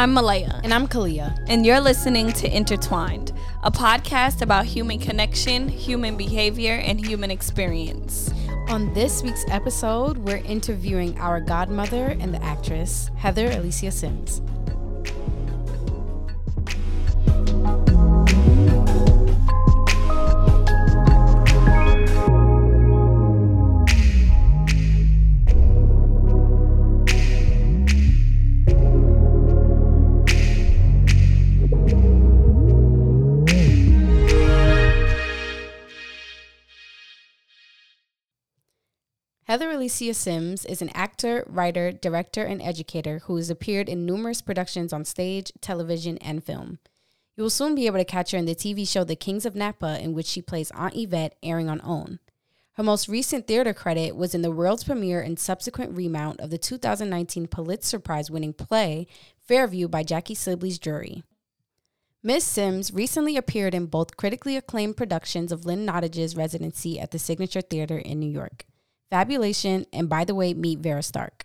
I'm Malaya. And I'm Kalia. And you're listening to Intertwined, a podcast about human connection, human behavior, and human experience. On this week's episode, we're interviewing our godmother and the actress, Heather Alicia Sims. Heather Alicia Sims is an actor, writer, director, and educator who has appeared in numerous productions on stage, television, and film. You will soon be able to catch her in the TV show The Kings of Napa, in which she plays Aunt Yvette, airing on OWN. Her most recent theater credit was in the world's premiere and subsequent remount of the 2019 Pulitzer Prize winning play Fairview by Jackie Sibblies Drury. Ms. Sims recently appeared in both critically acclaimed productions of Lynn Nottage's residency at the Signature Theater in New York. Fabulation, and By the Way, Meet Vera Stark,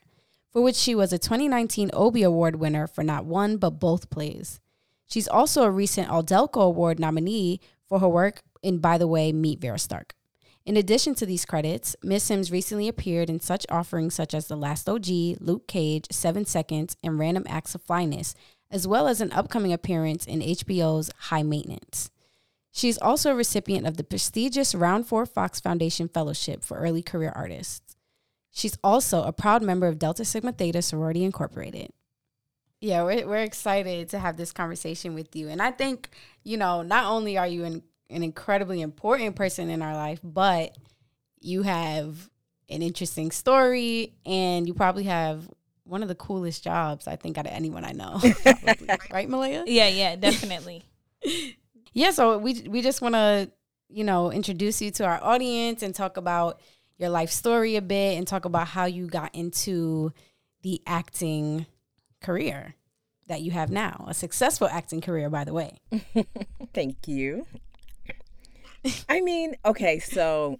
for which she was a 2019 Obie Award winner for not one but both plays. She's also a recent AUDELCO Award nominee for her work in By the Way, Meet Vera Stark. In addition to these credits, Miss Sims recently appeared in such offerings such as The Last OG, Luke Cage, Seven Seconds, and Random Acts of Flyness, as well as an upcoming appearance in HBO's High Maintenance. She's also a recipient of the prestigious Round 4 Fox Foundation Fellowship for Early Career Artists. She's also a proud member of Delta Sigma Theta Sorority Incorporated. Yeah, we're, we're excited to have this conversation with you. And I think, you know, not only are you an, an incredibly important person in our life, but you have an interesting story and you probably have one of the coolest jobs I think out of anyone I know. right, Malaya? Yeah, yeah, definitely. yeah, so we we just want to, you know, introduce you to our audience and talk about your life story a bit and talk about how you got into the acting career that you have now. A successful acting career, by the way. Thank you. I mean, okay, so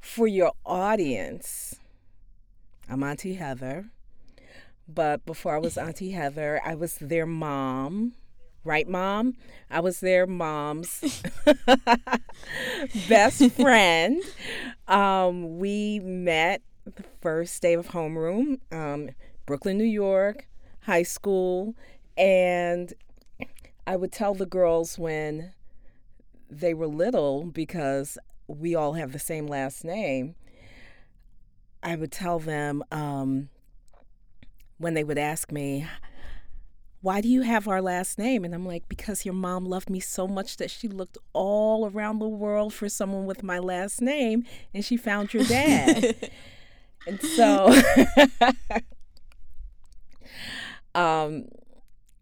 for your audience, I'm Auntie Heather. But before I was Auntie Heather, I was their mom right, mom? I was their mom's best friend. Um, we met the first day of homeroom, um, Brooklyn, New York, high school, and I would tell the girls when they were little because we all have the same last name. I would tell them um, when they would ask me, why do you have our last name? And I'm like, because your mom loved me so much that she looked all around the world for someone with my last name and she found your dad. and so, um,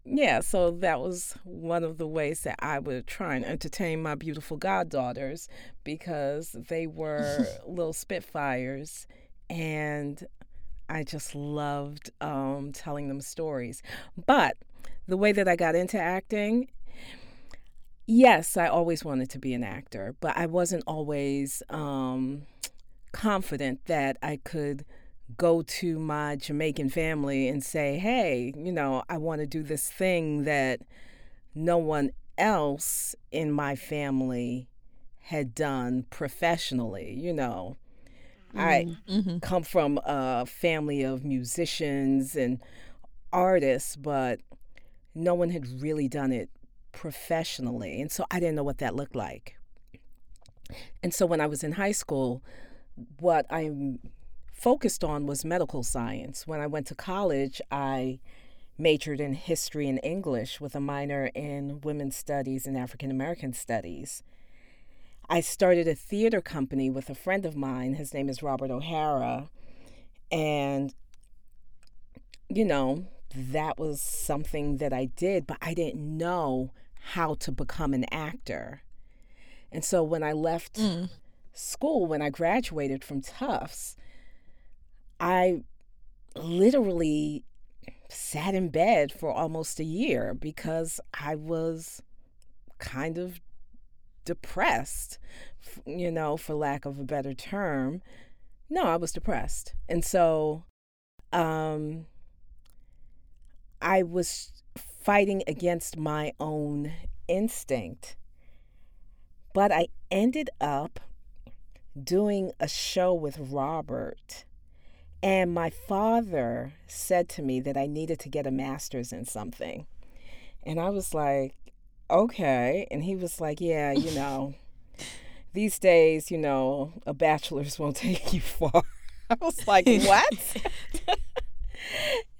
yeah, so that was one of the ways that I would try and entertain my beautiful goddaughters because they were little spitfires and I just loved um, telling them stories. But the way that I got into acting, yes, I always wanted to be an actor, but I wasn't always um, confident that I could go to my Jamaican family and say, hey, you know, I want to do this thing that no one else in my family had done professionally, you know. Mm-hmm. I mm-hmm. come from a family of musicians and artists, but no one had really done it professionally. And so I didn't know what that looked like. And so when I was in high school, what I focused on was medical science. When I went to college, I majored in history and English with a minor in women's studies and African American studies. I started a theater company with a friend of mine. His name is Robert O'Hara. And, you know, that was something that I did, but I didn't know how to become an actor. And so when I left mm. school, when I graduated from Tufts, I literally sat in bed for almost a year because I was kind of depressed, you know, for lack of a better term. No, I was depressed. And so um, I was fighting against my own instinct. But I ended up doing a show with Robert. And my father said to me that I needed to get a master's in something. And I was like, okay. And he was like, yeah, you know, these days, you know, a bachelor's won't take you far. I was like, what?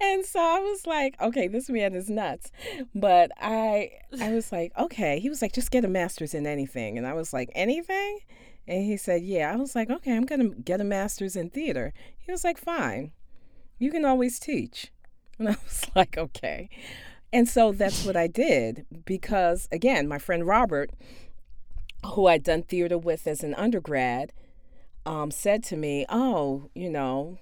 And so I was like, okay, this man is nuts. But I I was like, okay. He was like, just get a master's in anything. And I was like, anything? And he said, yeah. I was like, okay, I'm to get a master's in theater. He was like, fine. You can always teach. And I was like, okay. And so that's what I did because, again, my friend Robert, who I'd done theater with as an undergrad, um, said to me, oh, you know,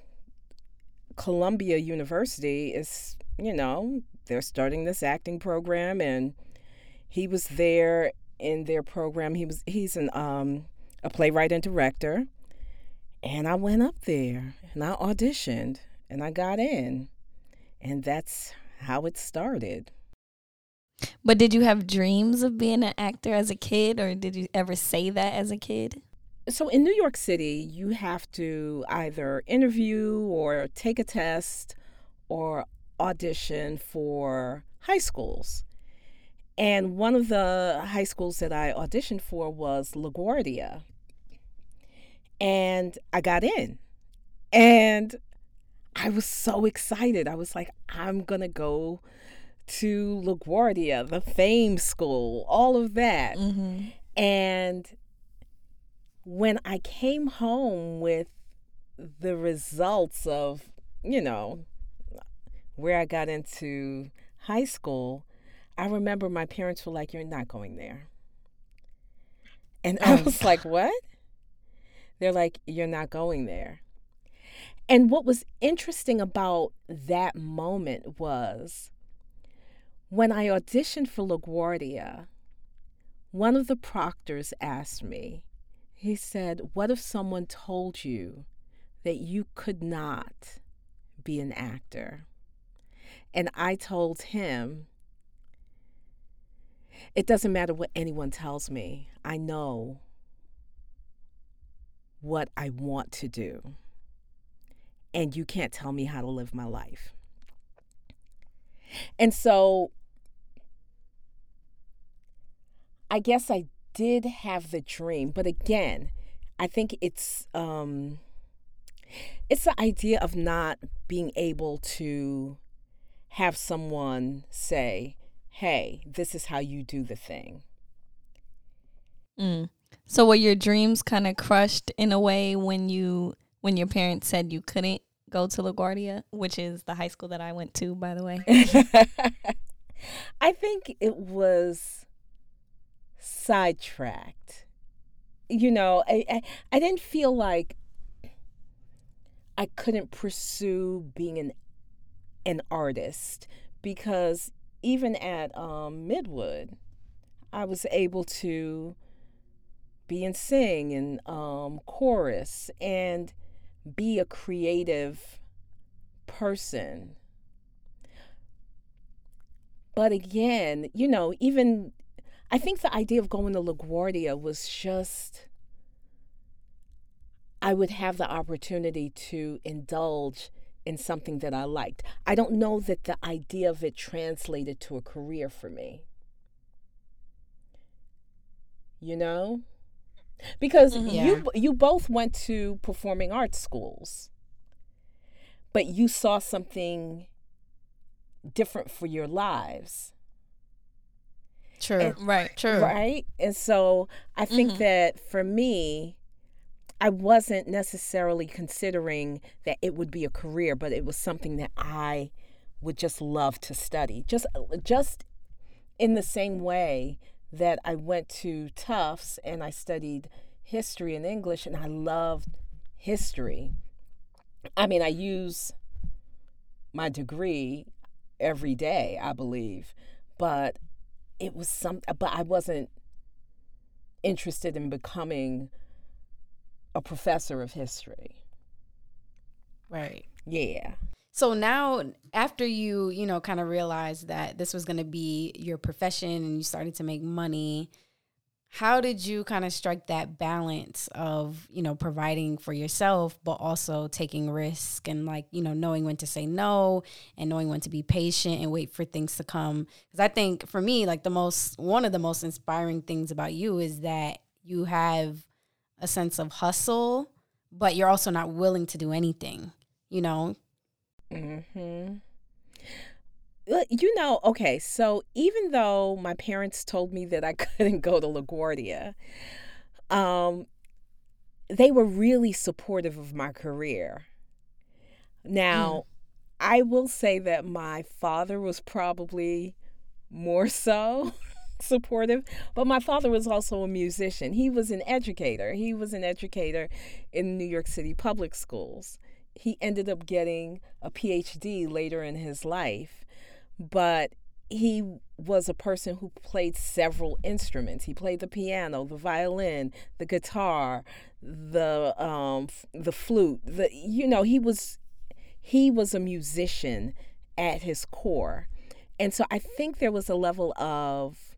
Columbia University is, you know, they're starting this acting program, and he was there in their program. He was he's an um, a playwright and director, and I went up there and I auditioned and I got in, and that's how it started. But did you have dreams of being an actor as a kid, or did you ever say that as a kid? So in New York City, you have to either interview or take a test or audition for high schools. And one of the high schools that I auditioned for was LaGuardia. And I got in. And I was so excited. I was like, I'm going to go to LaGuardia, the fame school, all of that. Mm-hmm. And when I came home with the results of, you know, where I got into high school, I remember my parents were like, You're not going there. And I oh, was like, What? They're like, You're not going there. And what was interesting about that moment was when I auditioned for LaGuardia, one of the proctors asked me, he said, What if someone told you that you could not be an actor? And I told him, It doesn't matter what anyone tells me, I know what I want to do. And you can't tell me how to live my life. And so I guess I did have the dream, but again, I think it's um it's the idea of not being able to have someone say, "Hey, this is how you do the thing." Mm. So were your dreams kind of crushed in a way when you when your parents said you couldn't go to LaGuardia, which is the high school that I went to, by the way? I think it was sidetracked. You know, I, I, I didn't feel like I couldn't pursue being an an artist because even at um, Midwood, I was able to be and sing in um, chorus and be a creative person. But again, you know, even I think the idea of going to LaGuardia was just, I would have the opportunity to indulge in something that I liked. I don't know that the idea of it translated to a career for me. You know? Because mm-hmm. yeah. you you both went to performing arts schools. But you saw something different for your lives. True. And, right. True. Right. And so I think mm-hmm. that for me, I wasn't necessarily considering that it would be a career, but it was something that I would just love to study. Just just in the same way that I went to Tufts and I studied history and English and I loved history. I mean, I use my degree every day, I believe, but it was some but I wasn't interested in becoming a professor of history. Right. Yeah. So now, after you, you know, kind of realized that this was going to be your profession and you started to make money, how did you kind of strike that balance of, you know, providing for yourself, but also taking risk and like, you know, knowing when to say no and knowing when to be patient and wait for things to come? Because I think for me, like the most, one of the most inspiring things about you is that you have a sense of hustle, but you're also not willing to do anything, you know? Mm-hmm. You know, okay, so even though my parents told me that I couldn't go to LaGuardia, um, they were really supportive of my career. Now, mm. I will say that my father was probably more so supportive, but my father was also a musician. He was an educator. He was an educator in New York City public schools he ended up getting a PhD later in his life, but he was a person who played several instruments. He played the piano, the violin, the guitar, the um, the flute. The you know he was he was a musician at his core, and so I think there was a level of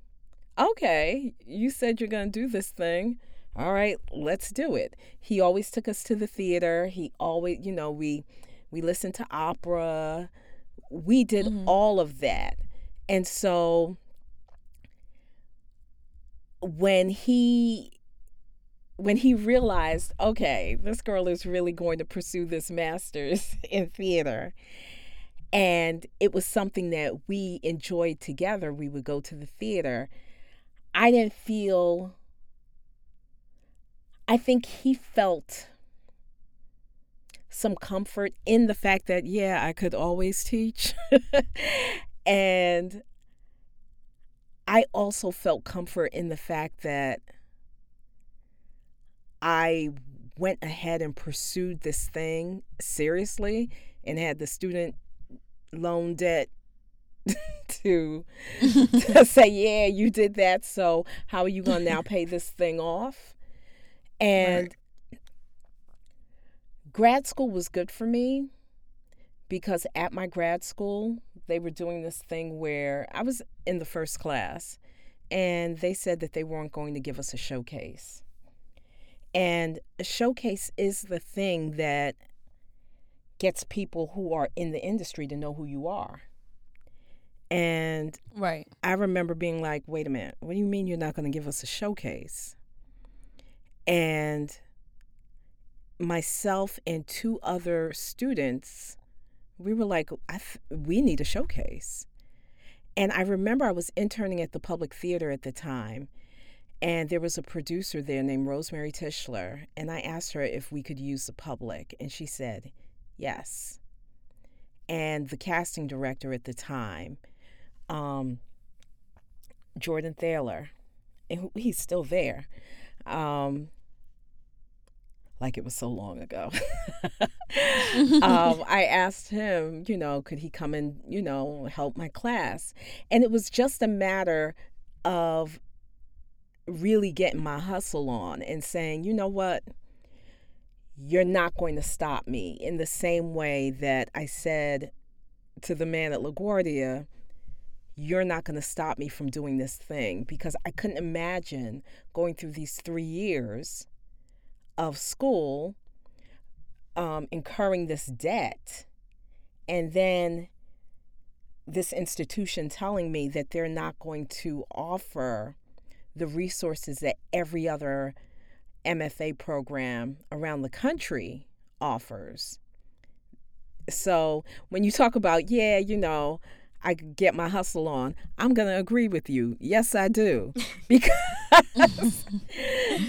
okay, you said you're going to do this thing all right, let's do it. He always took us to the theater. He always, you know, we we listened to opera. We did mm-hmm. all of that. And so when he when he realized, okay, this girl is really going to pursue this master's in theater, and it was something that we enjoyed together, we would go to the theater. I didn't feel I think he felt some comfort in the fact that, yeah, I could always teach. and I also felt comfort in the fact that I went ahead and pursued this thing seriously and had the student loan debt to, to say, yeah, you did that. So how are you going to now pay this thing off? And right. Grad school was good for me because at my grad school, they were doing this thing where I was in the first class and they said that they weren't going to give us a showcase. And a showcase is the thing that gets people who are in the industry to know who you are. And right. I remember being like, wait a minute, what do you mean you're not going to give us a showcase? And myself and two other students, we were like, th- we need a showcase. And I remember I was interning at the Public Theater at the time, and there was a producer there named Rosemary Tischler. And I asked her if we could use the public, and she said, yes. And the casting director at the time, um, Jordan Thaler, and he's still there. Um, like it was so long ago. um, I asked him, you know, could he come and, you know, help my class? And it was just a matter of really getting my hustle on and saying, you know what? You're not going to stop me in the same way that I said to the man at LaGuardia, you're not going to stop me from doing this thing because I couldn't imagine going through these three years of school um, incurring this debt and then this institution telling me that they're not going to offer the resources that every other MFA program around the country offers. So when you talk about, yeah, you know, I could get my hustle on, I'm going to agree with you. Yes, I do. Because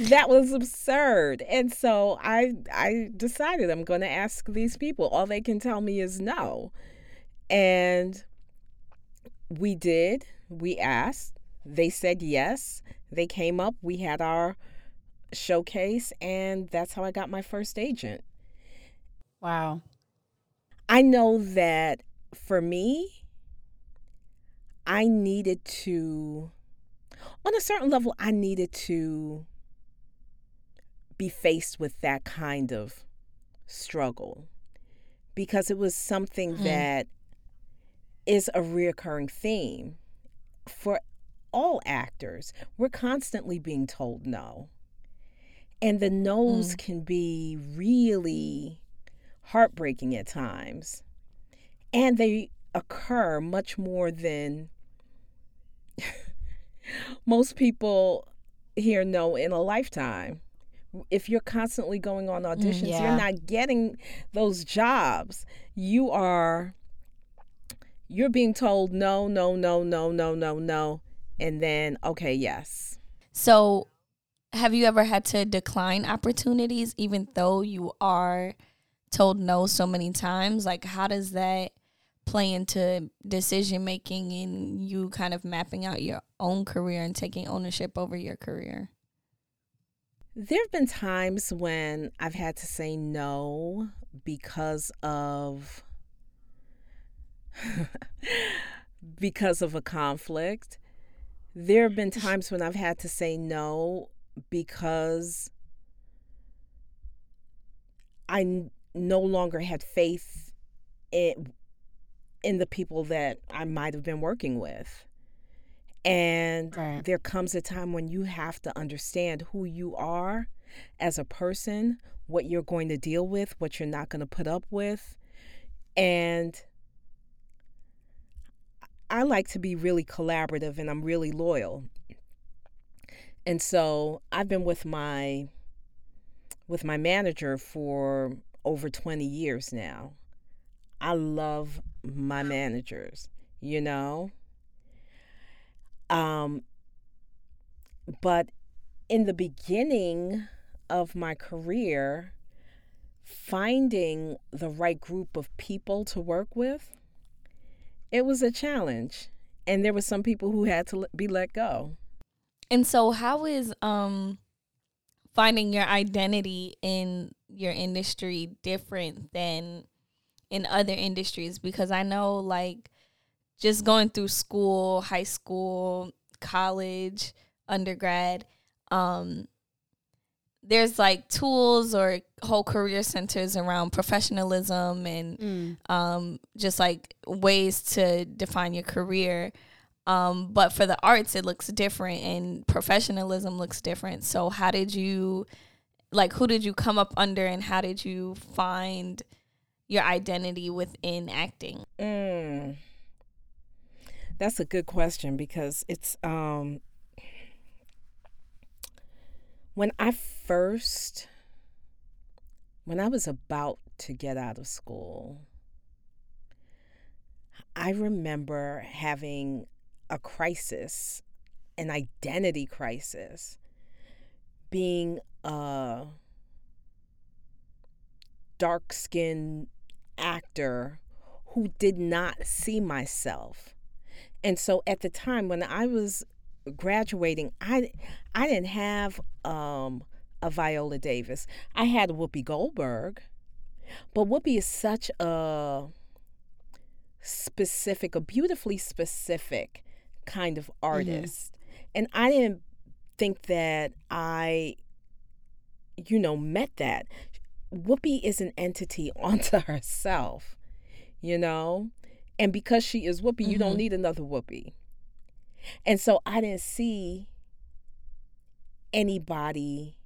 that was absurd. And so I I decided I'm going to ask these people. All they can tell me is no. And we did. We asked. They said yes. They came up. We had our showcase and that's how I got my first agent. Wow. I know that for me, I needed to, on a certain level, I needed to be faced with that kind of struggle because it was something mm. that is a reoccurring theme for all actors. We're constantly being told no. And the no's mm. can be really heartbreaking at times. And they occur much more than most people here know in a lifetime. If you're constantly going on mm, auditions, yeah. you're not getting those jobs. You are you're being told no, no, no, no, no, no, no, and then okay, yes. So, have you ever had to decline opportunities even though you are told no so many times? Like, how does that play into decision making and you kind of mapping out your own career and taking ownership over your career? There have been times when I've had to say no because of because of a conflict. There have been times when I've had to say no because I n- no longer had faith in in the people that I might have been working with. And right. there comes a time when you have to understand who you are as a person, what you're going to deal with, what you're not going to put up with. And I like to be really collaborative and I'm really loyal. And so I've been with my with my manager for over 20 years now. I love my managers, you know? Um but in the beginning of my career, finding the right group of people to work with it was a challenge and there were some people who had to be let go and so how is um finding your identity in your industry different than in other industries because i know like just going through school high school college undergrad um there's like tools or whole career centers around professionalism and mm. um, just like ways to define your career. Um, but for the arts, it looks different and professionalism looks different. So, how did you, like, who did you come up under and how did you find your identity within acting? Mm. That's a good question because it's, um, when I first, when I was about to get out of school, I remember having a crisis, an identity crisis, being a dark skinned actor who did not see myself. And so at the time when I was graduating, I I didn't have um, a Viola Davis. I had Whoopi Goldberg, but Whoopi is such a specific, a beautifully specific kind of mm-hmm. artist, mm-hmm. and I didn't think that I, you know, met that. Whoopi is an entity unto herself, you know, and because she is Whoopi, mm-hmm. you don't mm-hmm. need another Whoopi. And so I didn't see anybody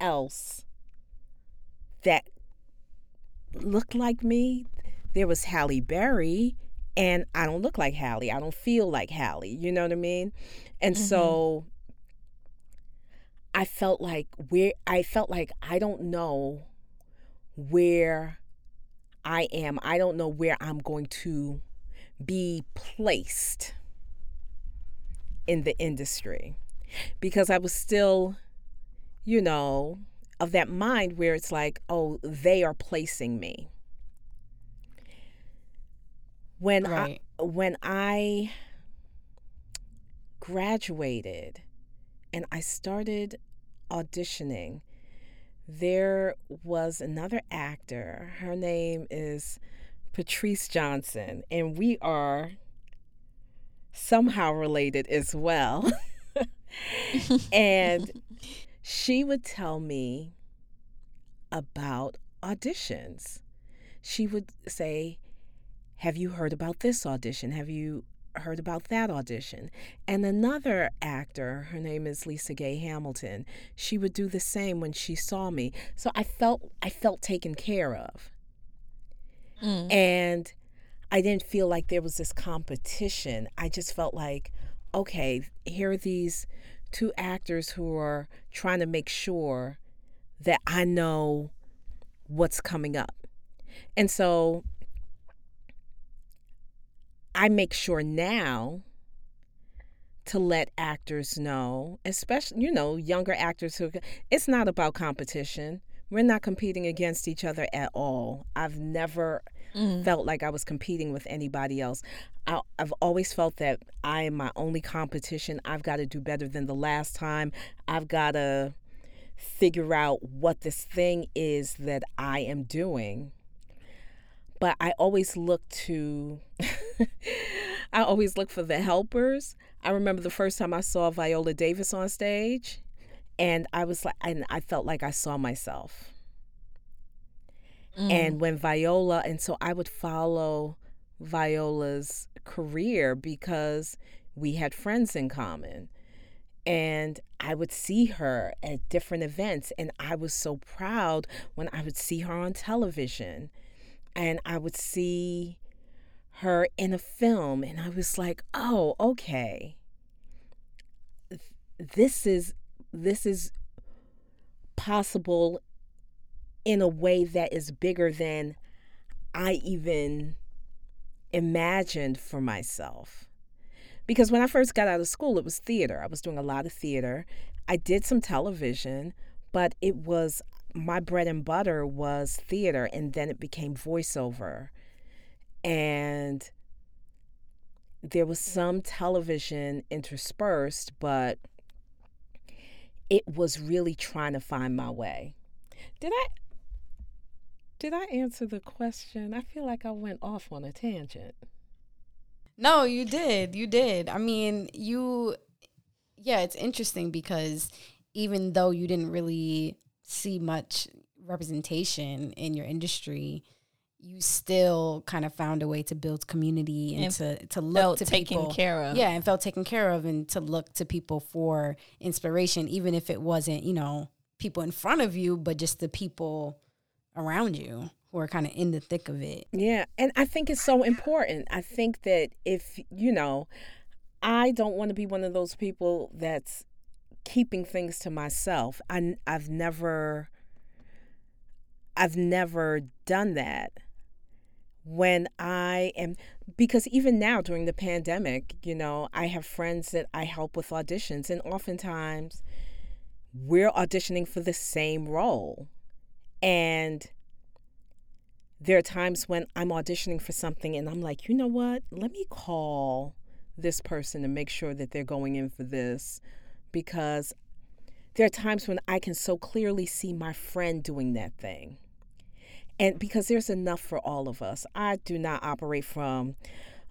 else that looked like me. There was Halle Berry, and I don't look like Halle. I don't feel like Halle. You know what I mean? And mm-hmm. so I felt like where I felt like I don't know where I am. I don't know where I'm going to be placed in the industry because I was still, you know, of that mind where it's like, oh, they are placing me. When right. I when I graduated and I started auditioning, there was another actor. Her name is Patrice Johnson, and we are somehow related as well. and she would tell me about auditions. she would say, Have you heard about this audition? Have you heard about that audition? And another actor, her name is Lisa Gay Hamilton, she would do the same when she saw me. So I felt I felt taken care of. Mm. And I didn't feel like there was this competition. I just felt like, okay, here are these two actors who are trying to make sure that I know what's coming up. And so I make sure now to let actors know, especially, you know, younger actors who, it's not about competition. We're not competing against each other at all. I've never mm. felt like I was competing with anybody else. I, I've always felt that I am my only competition. I've got to do better than the last time. I've got to figure out what this thing is that I am doing. But I always look to, I always look for the helpers. I remember the first time I saw Viola Davis on stage, and I was like, and I felt like I saw myself. Mm. And when Viola, and so I would follow Viola's career because we had friends in common. And I would see her at different events, and I was so proud when I would see her on television. And I would see her in a film, and I was like, oh, okay. This is this is possible in a way that is bigger than I even imagined for myself. Because when I first got out of school, it was theater. I was doing a lot of theater. I did some television, but it was my bread and butter was theater, and then it became voiceover. And there was some television interspersed, but it was really trying to find my way. Did I did I answer the question? I feel like I went off on a tangent. No, you did. You did. I mean, you yeah, it's interesting because even though you didn't really see much representation in your industry, you still kind of found a way to build community and, and to to look to taken people. care of. Yeah, and felt taken care of and to look to people for inspiration, even if it wasn't, you know, people in front of you, but just the people around you who are kind of in the thick of it. Yeah. And I think it's so important. I think that if, you know, I don't want to be one of those people that's keeping things to myself. I, I've never, I've never done that. When I am, because even now during the pandemic, you know, I have friends that I help with auditions, and oftentimes we're auditioning for the same role and there are times when I'm auditioning for something and I'm like, you know what? Let me call this person to make sure that they're going in for this because there are times when I can so clearly see my friend doing that thing. And because there's enough for all of us, I do not operate from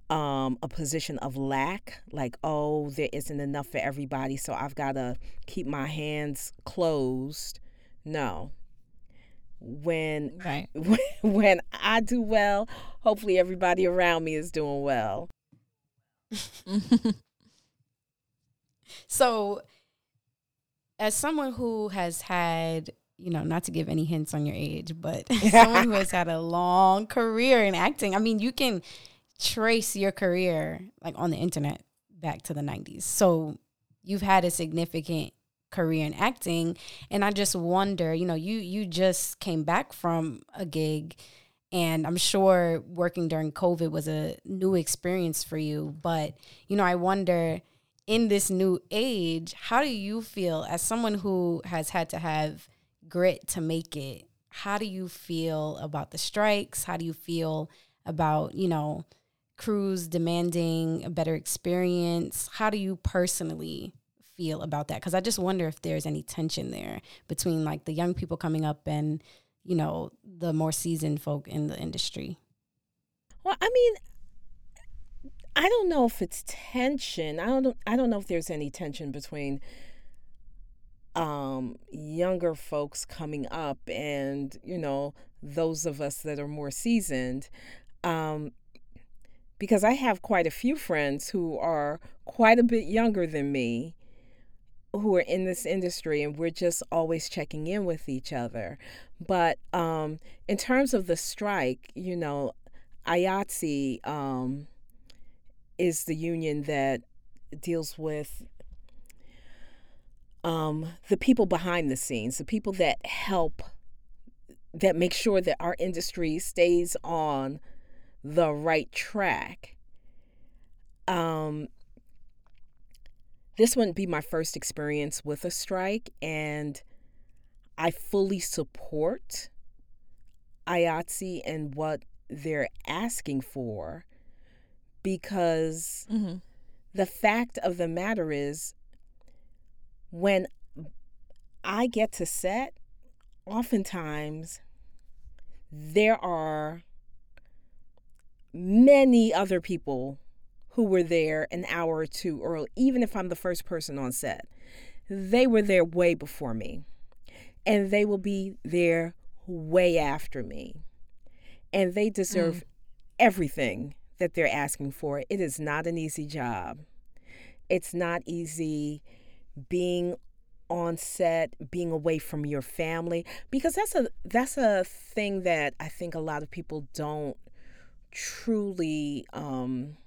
um, a position of lack, like, oh, there isn't enough for everybody, so I've got to keep my hands closed. No, when right. when I do well, hopefully everybody around me is doing well. so as someone who has had, you know, not to give any hints on your age, but someone who has had a long career in acting, I mean, you can trace your career like on the internet back to the 90s. So you've had a significant career in acting and i just wonder you know you you just came back from a gig and i'm sure working during covid was a new experience for you but you know i wonder in this new age how do you feel as someone who has had to have grit to make it? How do you feel about the strikes? How do you feel about you know crews demanding a better experience? How do you personally feel about that? Because i just wonder if there's any tension there between like the young people coming up and you know the more seasoned folk in the industry. Well i mean i don't know if it's tension i don't i don't know if there's any tension between um, younger folks coming up and, you know, those of us that are more seasoned. Um, because I have quite a few friends who are quite a bit younger than me who are in this industry and we're just always checking in with each other. But um, in terms of the strike, you know, IATSE um, is the union that deals with um, the people behind the scenes, the people that help, that make sure that our industry stays on the right track. Um, this wouldn't be my first experience with a strike, and I fully support IATSE and what they're asking for because mm-hmm. the fact of the matter is when I get to set, oftentimes there are many other people who were there an hour or two early, even if I'm the first person on set. They were there way before me, and they will be there way after me. And they deserve mm. everything that they're asking for. It is not an easy job. It's not easy being on set, being away from your family because that's a that's a thing that I think a lot of people don't truly um,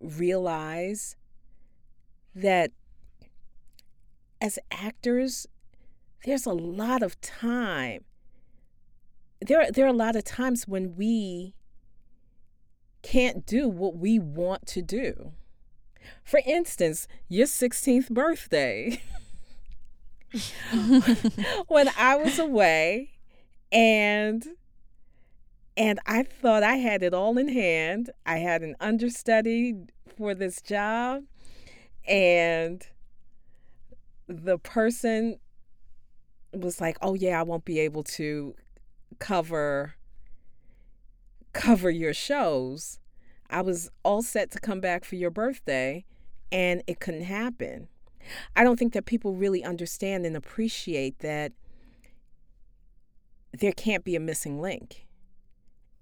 realize that as actors there's a lot of time there there are a lot of times when we can't do what we want to do for instance, your 16th birthday. when I was away and and I thought I had it all in hand. I had an understudy for this job and the person was like, "Oh yeah, I won't be able to cover cover your shows." I was all set to come back for your birthday and it couldn't happen. I don't think that people really understand and appreciate that there can't be a missing link.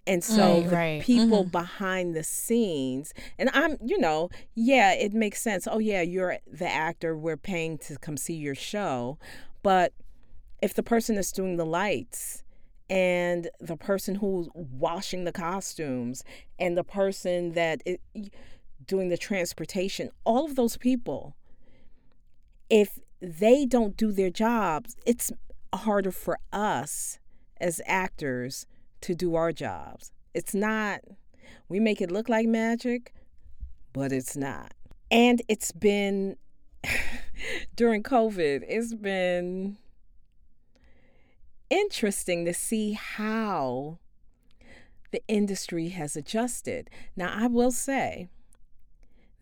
And so the right. people mm-hmm. behind the scenes, and I'm, you know, yeah, it makes sense. Oh, yeah, you're the actor, we're paying to come see your show. But if the person is doing the lights and the person who's washing the costumes and the person that is doing the transportation all of those people if they don't do their jobs it's harder for us as actors to do our jobs. It's not we make it look like magic but it's not. And it's been during covid it's been interesting to see how the industry has adjusted. Now, I will say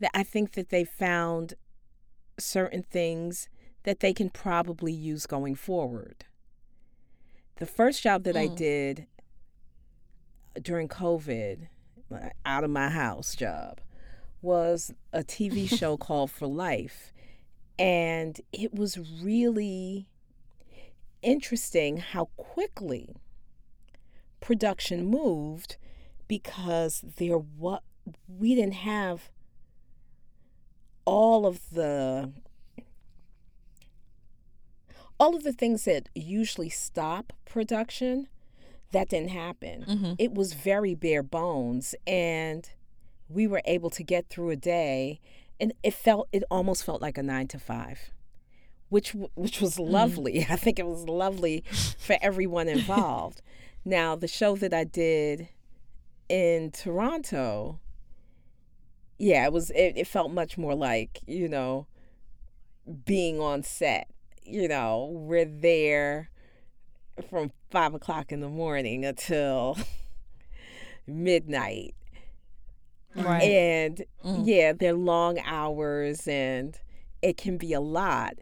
that I think that they found certain things that they can probably use going forward. The first job that mm. I did during COVID, out of my house job, was a TV show called For Life. And it was really interesting how quickly production moved because there what we didn't have all of the all of the things that usually stop production that didn't happen mm-hmm. it was very bare bones and we were able to get through a day and it felt it almost felt like a 9 to 5 which which was mm-hmm. lovely. Mm. I think it was lovely for everyone involved. now, the show that I did in Toronto, yeah, it was it, it felt much more like, you know, being on set. You know, we're there from five o'clock in the morning until midnight. Right. And mm. yeah, they're long hours and it can be a lot.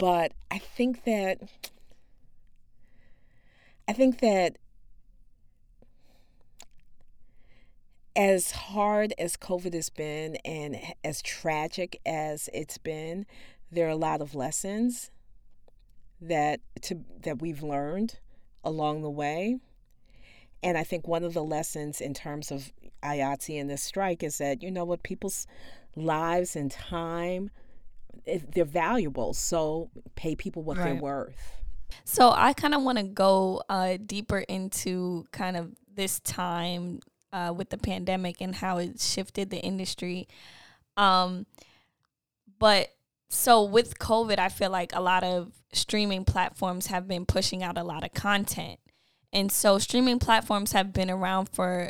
But I think that I think that as hard as COVID has been and as tragic as it's been, there are a lot of lessons that to that we've learned along the way. And I think one of the lessons in terms of IATSE and this strike is that you know what people's lives and time they're valuable. So pay people what right. they're worth. So I kind of want to go uh, deeper into kind of this time uh, with the pandemic and how it shifted the industry. Um, but so with COVID, I feel like a lot of streaming platforms have been pushing out a lot of content. And so streaming platforms have been around for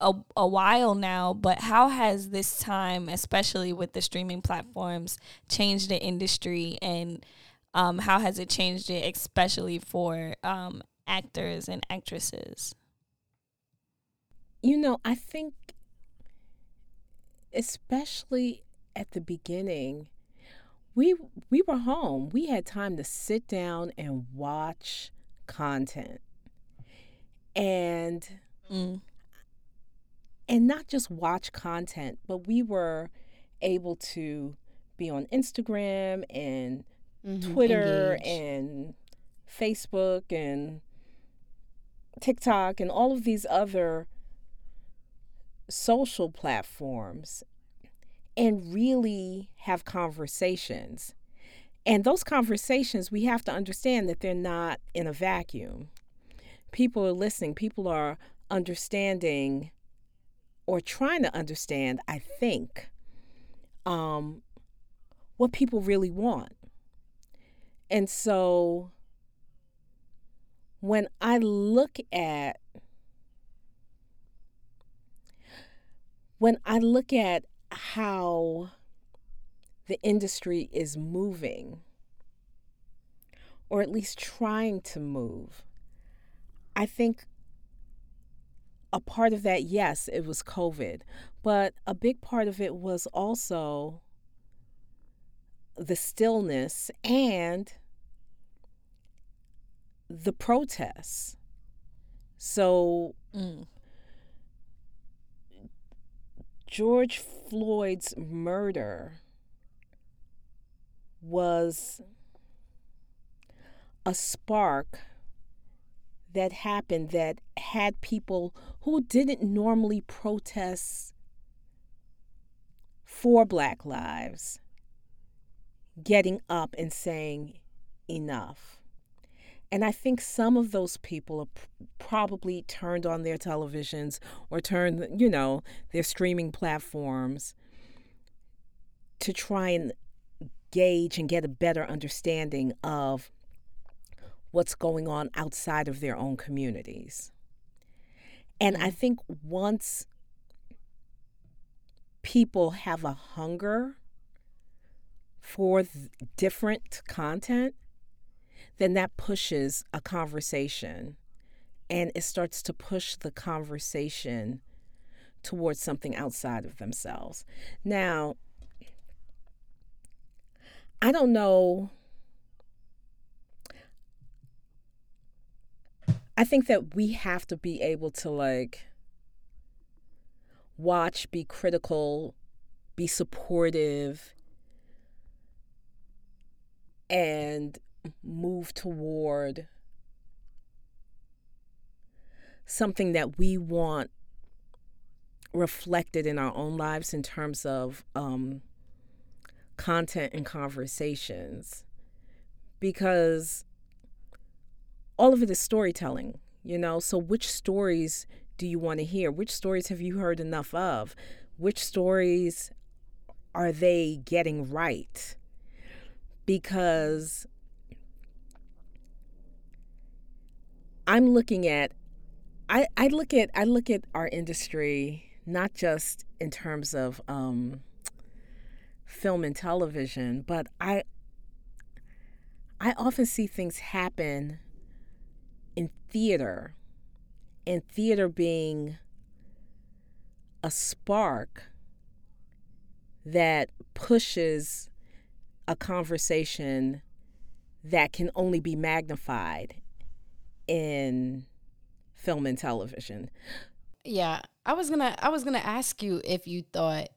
a, a while now, but how has this time, especially with the streaming platforms, changed the industry and um, how has it changed it, especially for um, actors and actresses? You know, I think, especially at the beginning, we we were home. We had time to sit down and watch content, and mm. And not just watch content, but we were able to be on Instagram and mm-hmm. Twitter Engage. and Facebook and TikTok and all of these other social platforms and really have conversations. And those conversations, we have to understand that they're not in a vacuum. People are listening, people are understanding or trying to understand, I think, um, what people really want. And so when I look at when I look at how the industry is moving, or at least trying to move, I think a part of that, yes, it was COVID, but a big part of it was also the stillness and the protests. So, mm. George Floyd's murder was a spark that happened that had people who didn't normally protest for Black lives getting up and saying enough. And I think some of those people probably turned on their televisions or turned, you know, their streaming platforms to try and gauge and get a better understanding of what's going on outside of their own communities. And I mm. think once people have a hunger for different content, then that pushes a conversation and it starts to push the conversation towards something outside of themselves. Now, I don't know. I think that we have to be able to like watch, be critical, be supportive, and move toward something that we want reflected in our own lives in terms of um, content and conversations. Because all of it is storytelling, you know? So, which stories do you want to hear? Which stories have you heard enough of? Which stories are they getting right? Because I'm looking at I, I look at I look at our industry not just in terms of um, film and television, but I I often see things happen theater, and theater being a spark that pushes a conversation that can only be magnified in film and television. Yeah, I was gonna I was gonna ask you if you thought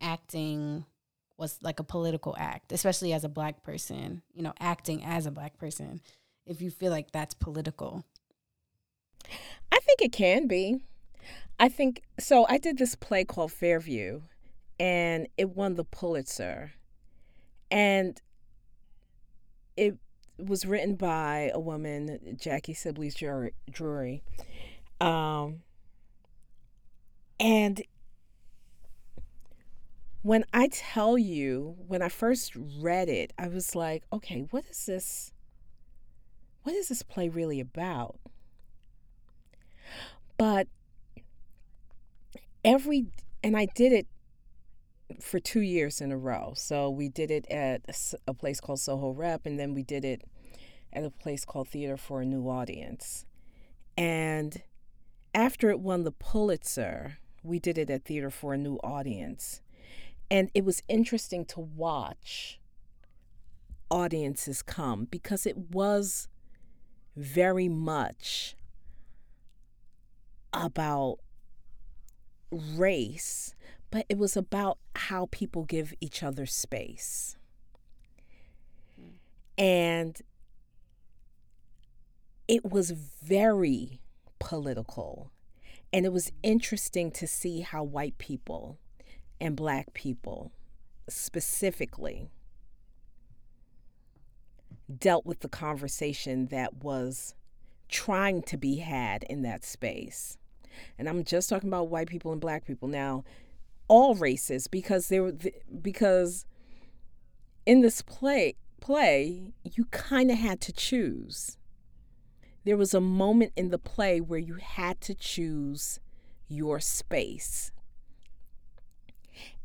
acting was like a political act, especially as a black person, you know, acting as a black person, if you feel like that's political. I think it can be. I think so. I did this play called Fairview, and it won the Pulitzer. And it was written by a woman, Jackie Sibblies Drury. Um, and when I tell you, when I first read it, I was like, okay, what is this? What is this play really about? But every, and I did it for two years in a row. So we did it at a place called Soho Rep, and then we did it at a place called Theater for a New Audience. And after it won the Pulitzer, we did it at Theater for a New Audience. And it was interesting to watch audiences come because it was very much about race, but it was about how people give each other space. And it was very political. And it was interesting to see how white people and black people specifically dealt with the conversation that was trying to be had in that space. And I'm just talking about white people and black people. Now all races because there were because in this play play you kind of had to choose. There was a moment in the play where you had to choose your space.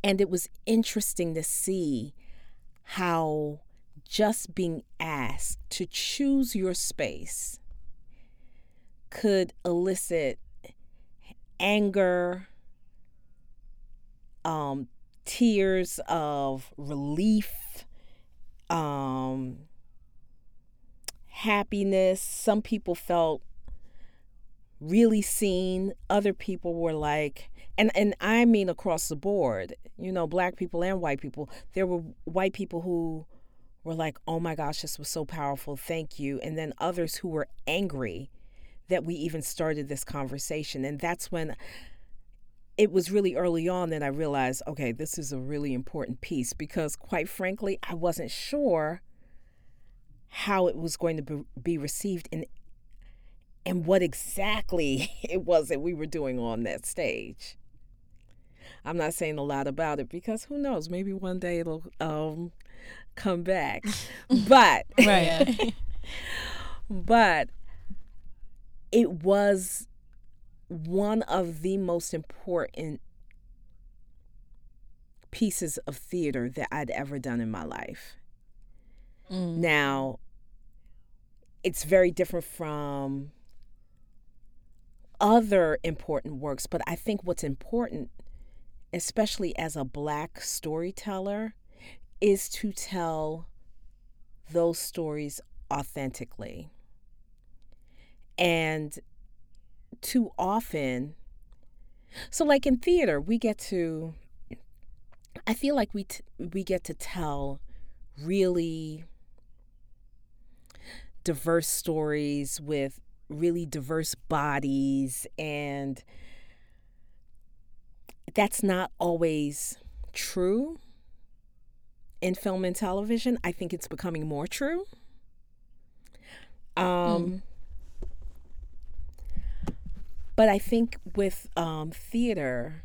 And it was interesting to see how just being asked to choose your space could elicit anger um, tears of relief, um, happiness. Some people felt really seen. Other people were like, and and I mean across the board. You know, black people and white people. There were white people who were like, "Oh my gosh, this was so powerful. Thank you." And then others who were angry that we even started this conversation. And that's when it was really early on that I realized, okay, this is a really important piece because, quite frankly, I wasn't sure how it was going to be received and and what exactly it was that we were doing on that stage. I'm not saying a lot about it because who knows, maybe one day it'll um, come back. but right. but it was one of the most important pieces of theater that I'd ever done in my life. Mm. Now, it's very different from other important works, but I think what's important, especially as a black storyteller, is to tell those stories authentically. And too often so like in theater we get to i feel like we t- we get to tell really diverse stories with really diverse bodies and that's not always true in film and television i think it's becoming more true um mm. But I think with um, theater,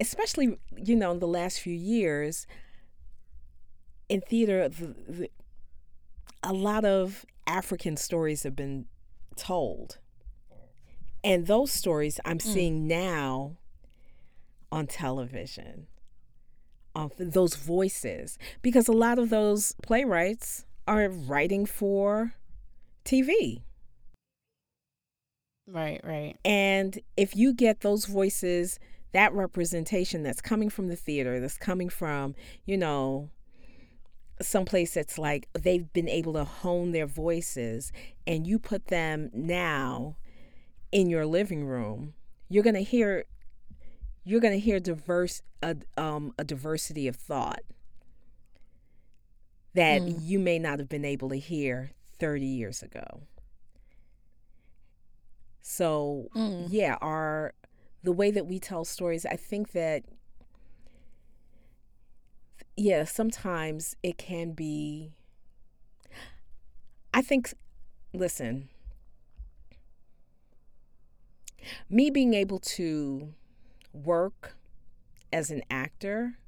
especially you know in the last few years, in theater, the, the, a lot of African stories have been told, and those stories I'm mm. seeing now on television. Those voices, because a lot of those playwrights are writing for TV. Right, right. And if you get those voices, that representation that's coming from the theater, that's coming from, you know, someplace that's like they've been able to hone their voices and you put them now in your living room, you're going to hear you're going to hear diverse a, um, a diversity of thought that mm. you may not have been able to hear 30 years ago. So, mm. yeah, our the way that we tell stories, I think that yeah, sometimes it can be I think listen, me being able to work as an actor,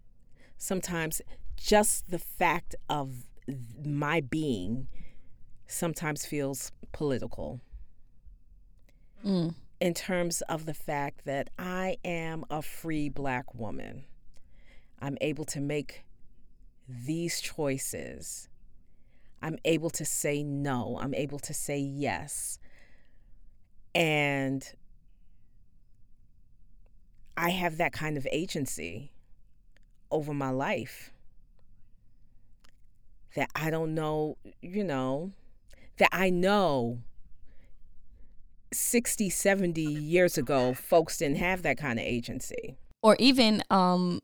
sometimes just the fact of my being sometimes feels political. Mm. In terms of the fact that I am a free black woman, I'm able to make these choices. I'm able to say no. I'm able to say yes. And I have that kind of agency over my life that I don't know, you know, that I know 60, 70 years ago, folks didn't have that kind of agency. Or even, um,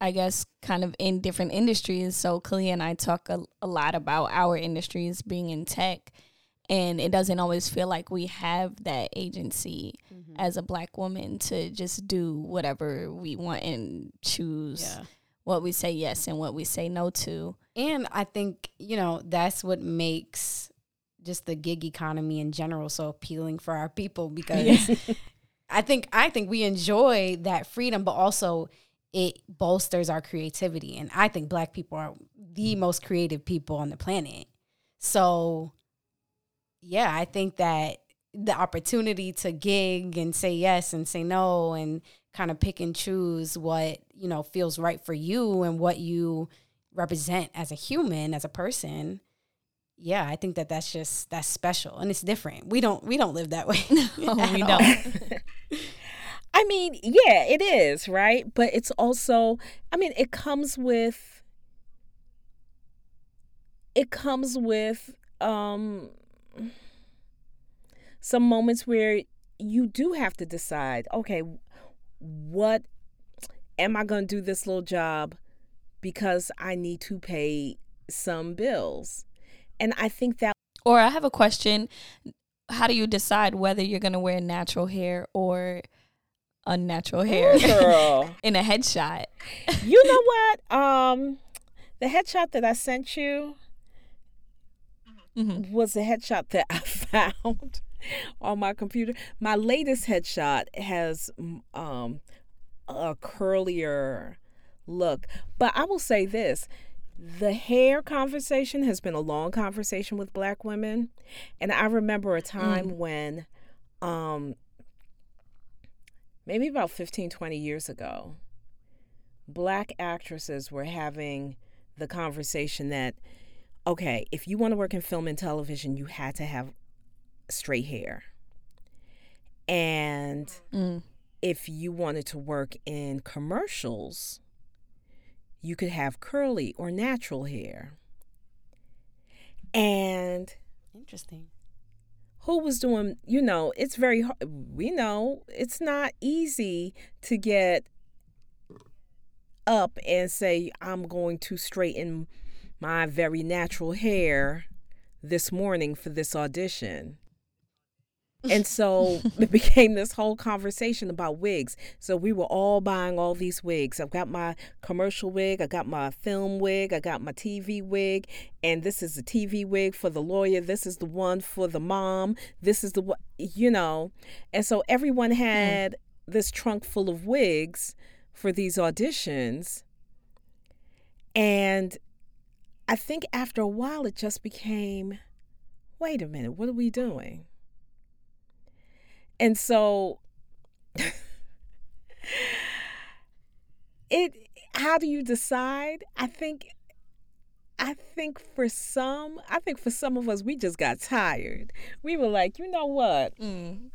I guess, kind of in different industries. So, Kalia and I talk a, a lot about our industries being in tech and it doesn't always feel like we have that agency mm-hmm. as a black woman to just do whatever we want and choose yeah. what we say yes and what we say no to and i think you know that's what makes just the gig economy in general so appealing for our people because yeah. i think i think we enjoy that freedom but also it bolsters our creativity and i think black people are the most creative people on the planet so yeah, I think that the opportunity to gig and say yes and say no and kind of pick and choose what, you know, feels right for you and what you represent as a human, as a person. Yeah, I think that that's just that's special and it's different. We don't we don't live that way. no, we don't. I mean, yeah, it is, right? But it's also I mean, it comes with it comes with um some moments where you do have to decide okay, what am I going to do this little job because I need to pay some bills? And I think that. Or I have a question. How do you decide whether you're going to wear natural hair or unnatural hair in a headshot? you know what? Um, the headshot that I sent you mm-hmm. was a headshot that I found on my computer. My latest headshot has um, a curlier look, but I will say this. The hair conversation has been a long conversation with black women. And I remember a time mm. when, um, maybe about 15, 20 years ago, black actresses were having the conversation that okay, if you want to work in film and television, you had to have straight hair. And mm. if you wanted to work in commercials, you could have curly or natural hair. And interesting. Who was doing, you know, it's very hard. We know it's not easy to get up and say, I'm going to straighten my very natural hair this morning for this audition. And so it became this whole conversation about wigs. So we were all buying all these wigs. I've got my commercial wig, I got my film wig, I got my TV wig, and this is the TV wig for the lawyer, this is the one for the mom, this is the one, you know. And so everyone hmm. had mm. this trunk full of wigs for these auditions. And I think after a while, it just became wait a minute, what are we doing? And so, it, how do you decide? I think, I think for some, I think for some of us, we just got tired. We were like, you know what? Mm.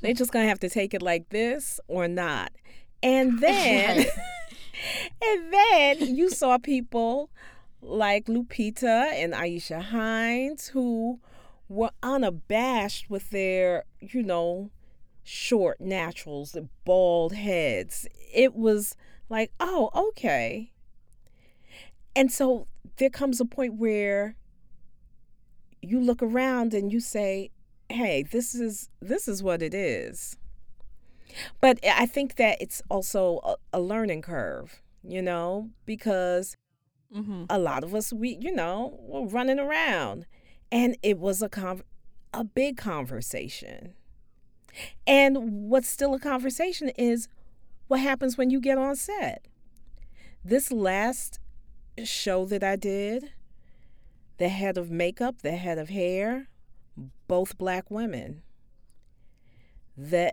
They're just going to have to take it like this or not. And then, and then you saw people like Lupita and Aisha Hinds who were unabashed with their, you know, short naturals, the bald heads. It was like, oh, okay. And so there comes a point where you look around and you say, hey, this is this is what it is. But I think that it's also a, a learning curve, you know, because mm-hmm. a lot of us we, you know, we're running around and it was a con- a big conversation. And what's still a conversation is what happens when you get on set. This last show that I did, the head of makeup, the head of hair, both black women. The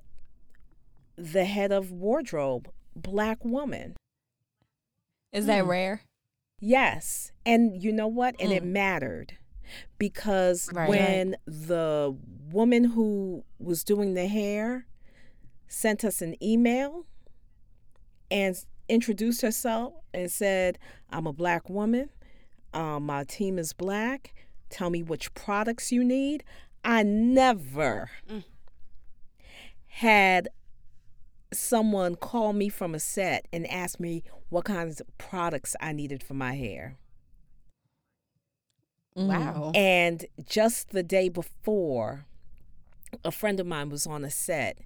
the head of wardrobe, black woman. Is that mm. rare? Yes. And you know what? And mm. it mattered because right. when the woman who was doing the hair sent us an email and introduced herself and said, I'm a black woman. Um, my team is black. Tell me which products you need. I never mm. had someone call me from a set and ask me what kinds of products I needed for my hair. Mm. Wow. And just the day before, a friend of mine was on a set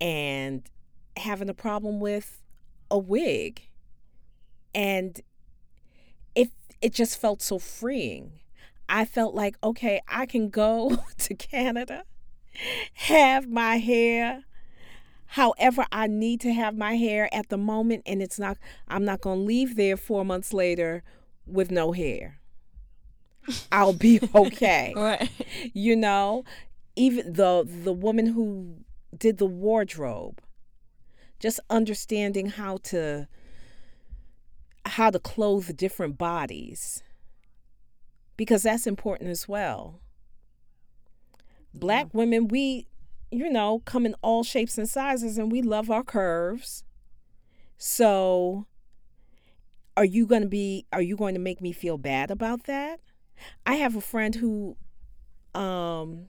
and having a problem with a wig. And it it just felt so freeing. I felt like, okay, I can go to Canada, have my hair however I need to have my hair at the moment and it's not I'm not going to leave there 4 months later with no hair. I'll be okay. right. You know, even the the woman who did the wardrobe just understanding how to how to clothe different bodies because that's important as well. Black yeah. women, we you know, come in all shapes and sizes and we love our curves. So are you going to be are you going to make me feel bad about that? I have a friend who um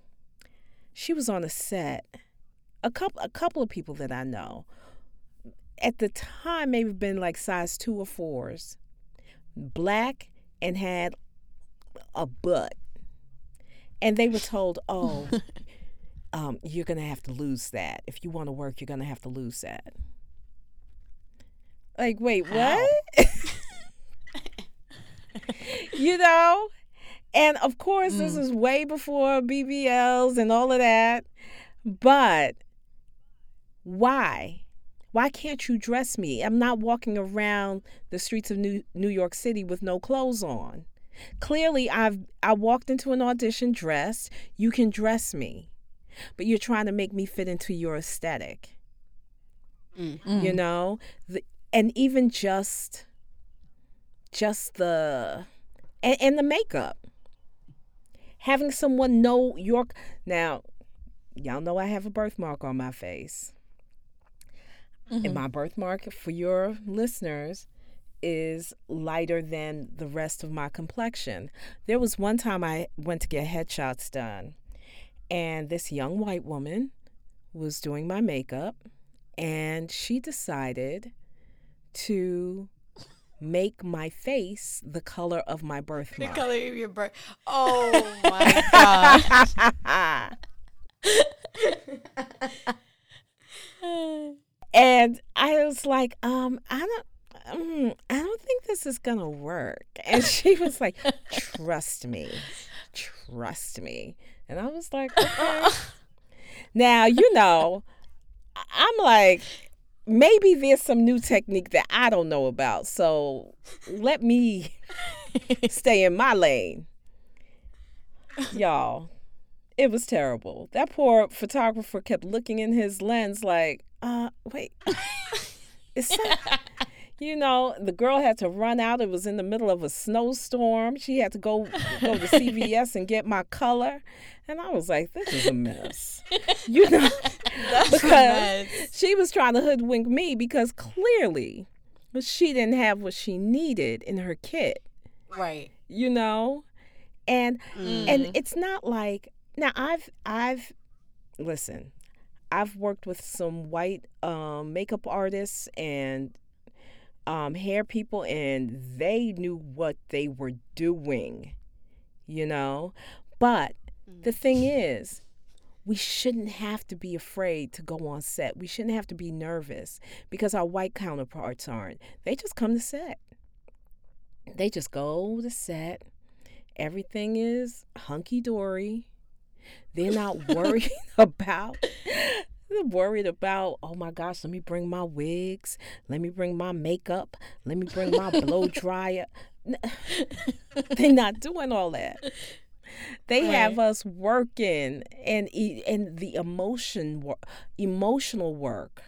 she was on a set. A couple a couple of people that I know at the time maybe been like size 2 or 4s. Black and had a butt. And they were told, "Oh, um, you're going to have to lose that. If you want to work, you're going to have to lose that." Like, wait, How? what? you know? And of course, mm. this is way before BBLs and all of that. But why? Why can't you dress me? I'm not walking around the streets of New, New York City with no clothes on. Clearly, I've I walked into an audition dressed. You can dress me, but you're trying to make me fit into your aesthetic. Mm. You know, the, and even just just the and, and the makeup having someone know your now y'all know i have a birthmark on my face mm-hmm. and my birthmark for your listeners is lighter than the rest of my complexion there was one time i went to get headshots done and this young white woman was doing my makeup and she decided to make my face the color of my birthmark. The color of your birth. Oh my god. and I was like, um, I don't. Um, I don't think this is gonna work. And she was like, "Trust me, trust me." And I was like, okay. "Now you know." I'm like, maybe there's some new technique that I don't know about. So let me stay in my lane. Y'all, it was terrible. That poor photographer kept looking in his lens like, uh, wait. is that you know, the girl had to run out. It was in the middle of a snowstorm. She had to go go to CVS and get my color. And I was like, this is a mess. You know, because she was trying to hoodwink me because clearly she didn't have what she needed in her kit. Right. You know? And mm. and it's not like now I've I've listen, I've worked with some white um, makeup artists and um, hair people, and they knew what they were doing, you know. But the thing is, we shouldn't have to be afraid to go on set. We shouldn't have to be nervous because our white counterparts aren't. They just come to set. They just go to set. Everything is hunky dory. They're not worried about they're worried about, oh my gosh, let me bring my wigs, let me bring my makeup, let me bring my blow dryer. They're not doing all that. They right. have us working and and the emotion emotional work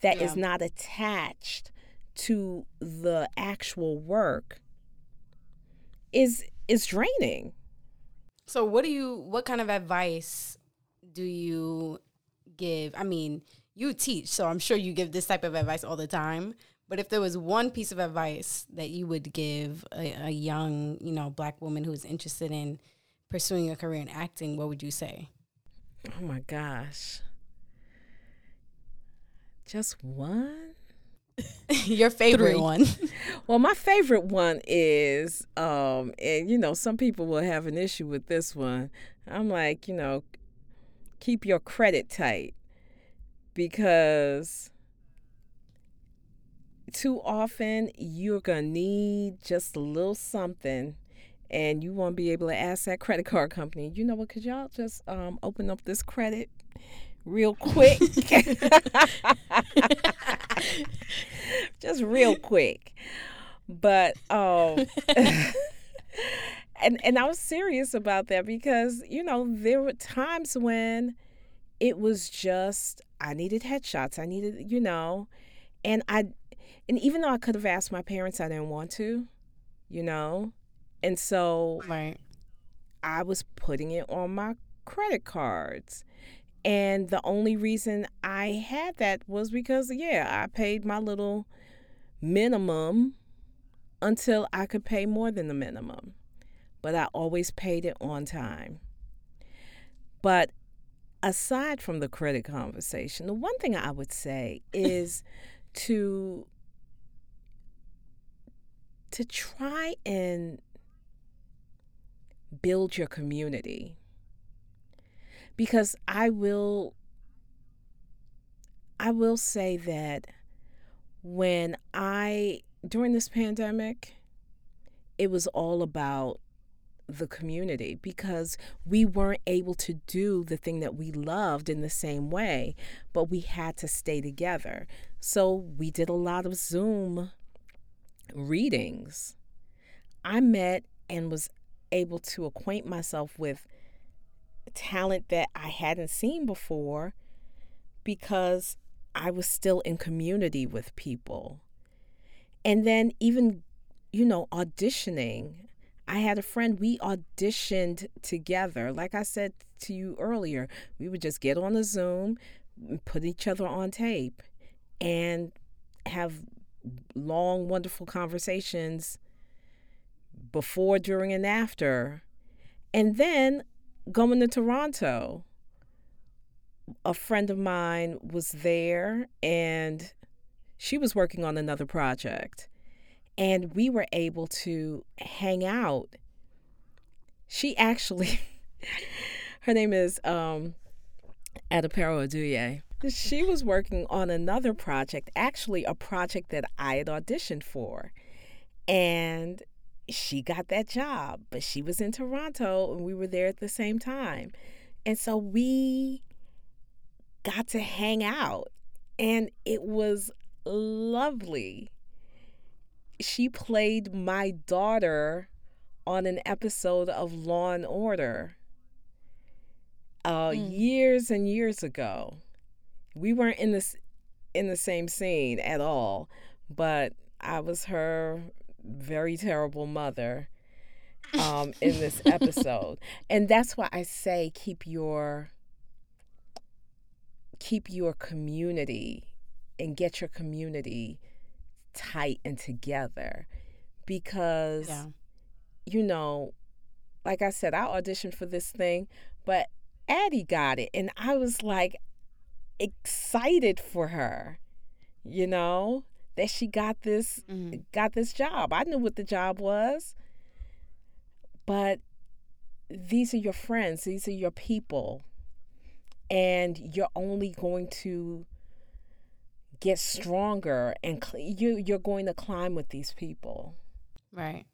that yeah. is not attached to the actual work is is draining. So what do you what kind of advice do you give? I mean, you teach, so I'm sure you give this type of advice all the time. But if there was one piece of advice that you would give a, a young, you know, black woman who's interested in pursuing a career in acting, what would you say? Oh my gosh. Just one? Your favorite Three. one. well, my favorite one is, um, and you know, some people will have an issue with this one. I'm like, you know, keep your credit tight because too often you're going to need just a little something and you won't be able to ask that credit card company, you know what, could y'all just um, open up this credit real quick? just real quick. But, um, and, and I was serious about that because, you know, there were times when it was just, I needed headshots. I needed, you know, and I and even though I could have asked my parents, I didn't want to, you know? And so right. I was putting it on my credit cards. And the only reason I had that was because, yeah, I paid my little minimum until I could pay more than the minimum. But I always paid it on time. But aside from the credit conversation, the one thing I would say is to to try and build your community. Because I will I will say that when I during this pandemic it was all about the community because we weren't able to do the thing that we loved in the same way, but we had to stay together. So we did a lot of Zoom readings, I met and was able to acquaint myself with talent that I hadn't seen before because I was still in community with people. And then, even, you know, auditioning. I had a friend, we auditioned together. Like I said to you earlier, we would just get on a Zoom, put each other on tape, and have long, wonderful conversations before, during, and after. And then going to Toronto, a friend of mine was there and she was working on another project. And we were able to hang out. She actually, her name is um, Adepero Oduye she was working on another project, actually, a project that I had auditioned for. And she got that job, but she was in Toronto and we were there at the same time. And so we got to hang out, and it was lovely. She played my daughter on an episode of Law and Order uh, mm. years and years ago we weren't in this in the same scene at all, but I was her very terrible mother um, in this episode, and that's why I say keep your keep your community and get your community tight and together. Because yeah. you know like i said i auditioned for this thing but addie got it. And i was like excited for her, you know, that she got this Mhm. got this job. I knew what the job was. But these are your friends, these are your people. And you're only going to get stronger and cl- you you're going to climb with these people. Right.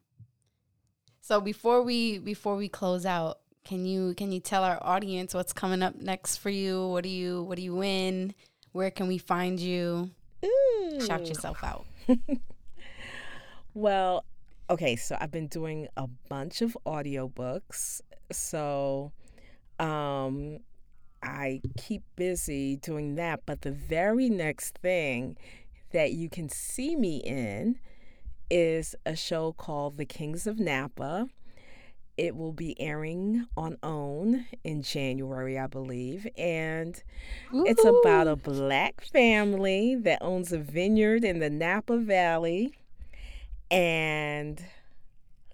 So before we before we close out, can you can you tell our audience what's coming up next for you? What do you what do you win? Where can we find you? Shout yourself out. Well, okay, so I've been doing a bunch of audiobooks. So um I keep busy doing that, but the very next thing that you can see me in is a show called The Kings of Napa. It will be airing on OWN in January, I believe, and it's about a black family that owns a vineyard in the Napa Valley and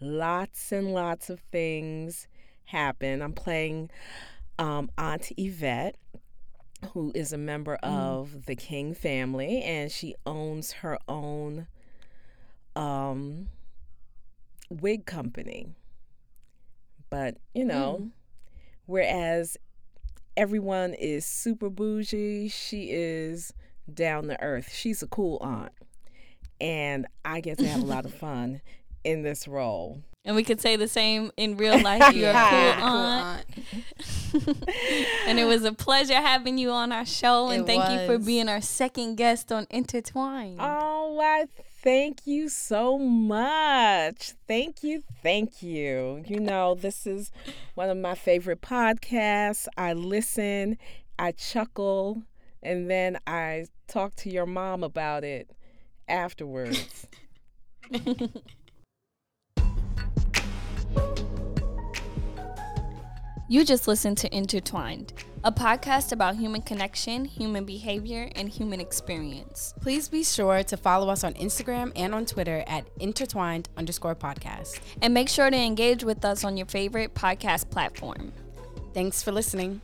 lots and lots of things happen. I'm playing um, Aunt Yvette, who is a member of the King family, and she owns her own um, wig company. But, you know, mm. whereas everyone is super bougie, she is down to earth. She's a cool aunt. And I get to have a lot of fun in this role. And we could say the same in real life. You're a Yeah. cool aunt. and it was a pleasure having you on our show. And It thank you for being our second guest on Intertwined. Oh, why, thank you so much. Thank you. Thank you. You know, this is one of my favorite podcasts. I listen, I chuckle, and then I talk to your mom about it afterwards. You just listened to Intertwined, a podcast about human connection, human behavior, and human experience. Please be sure to follow us on Instagram and on Twitter at intertwined underscore podcast. And make sure to engage with us on your favorite podcast platform. Thanks for listening.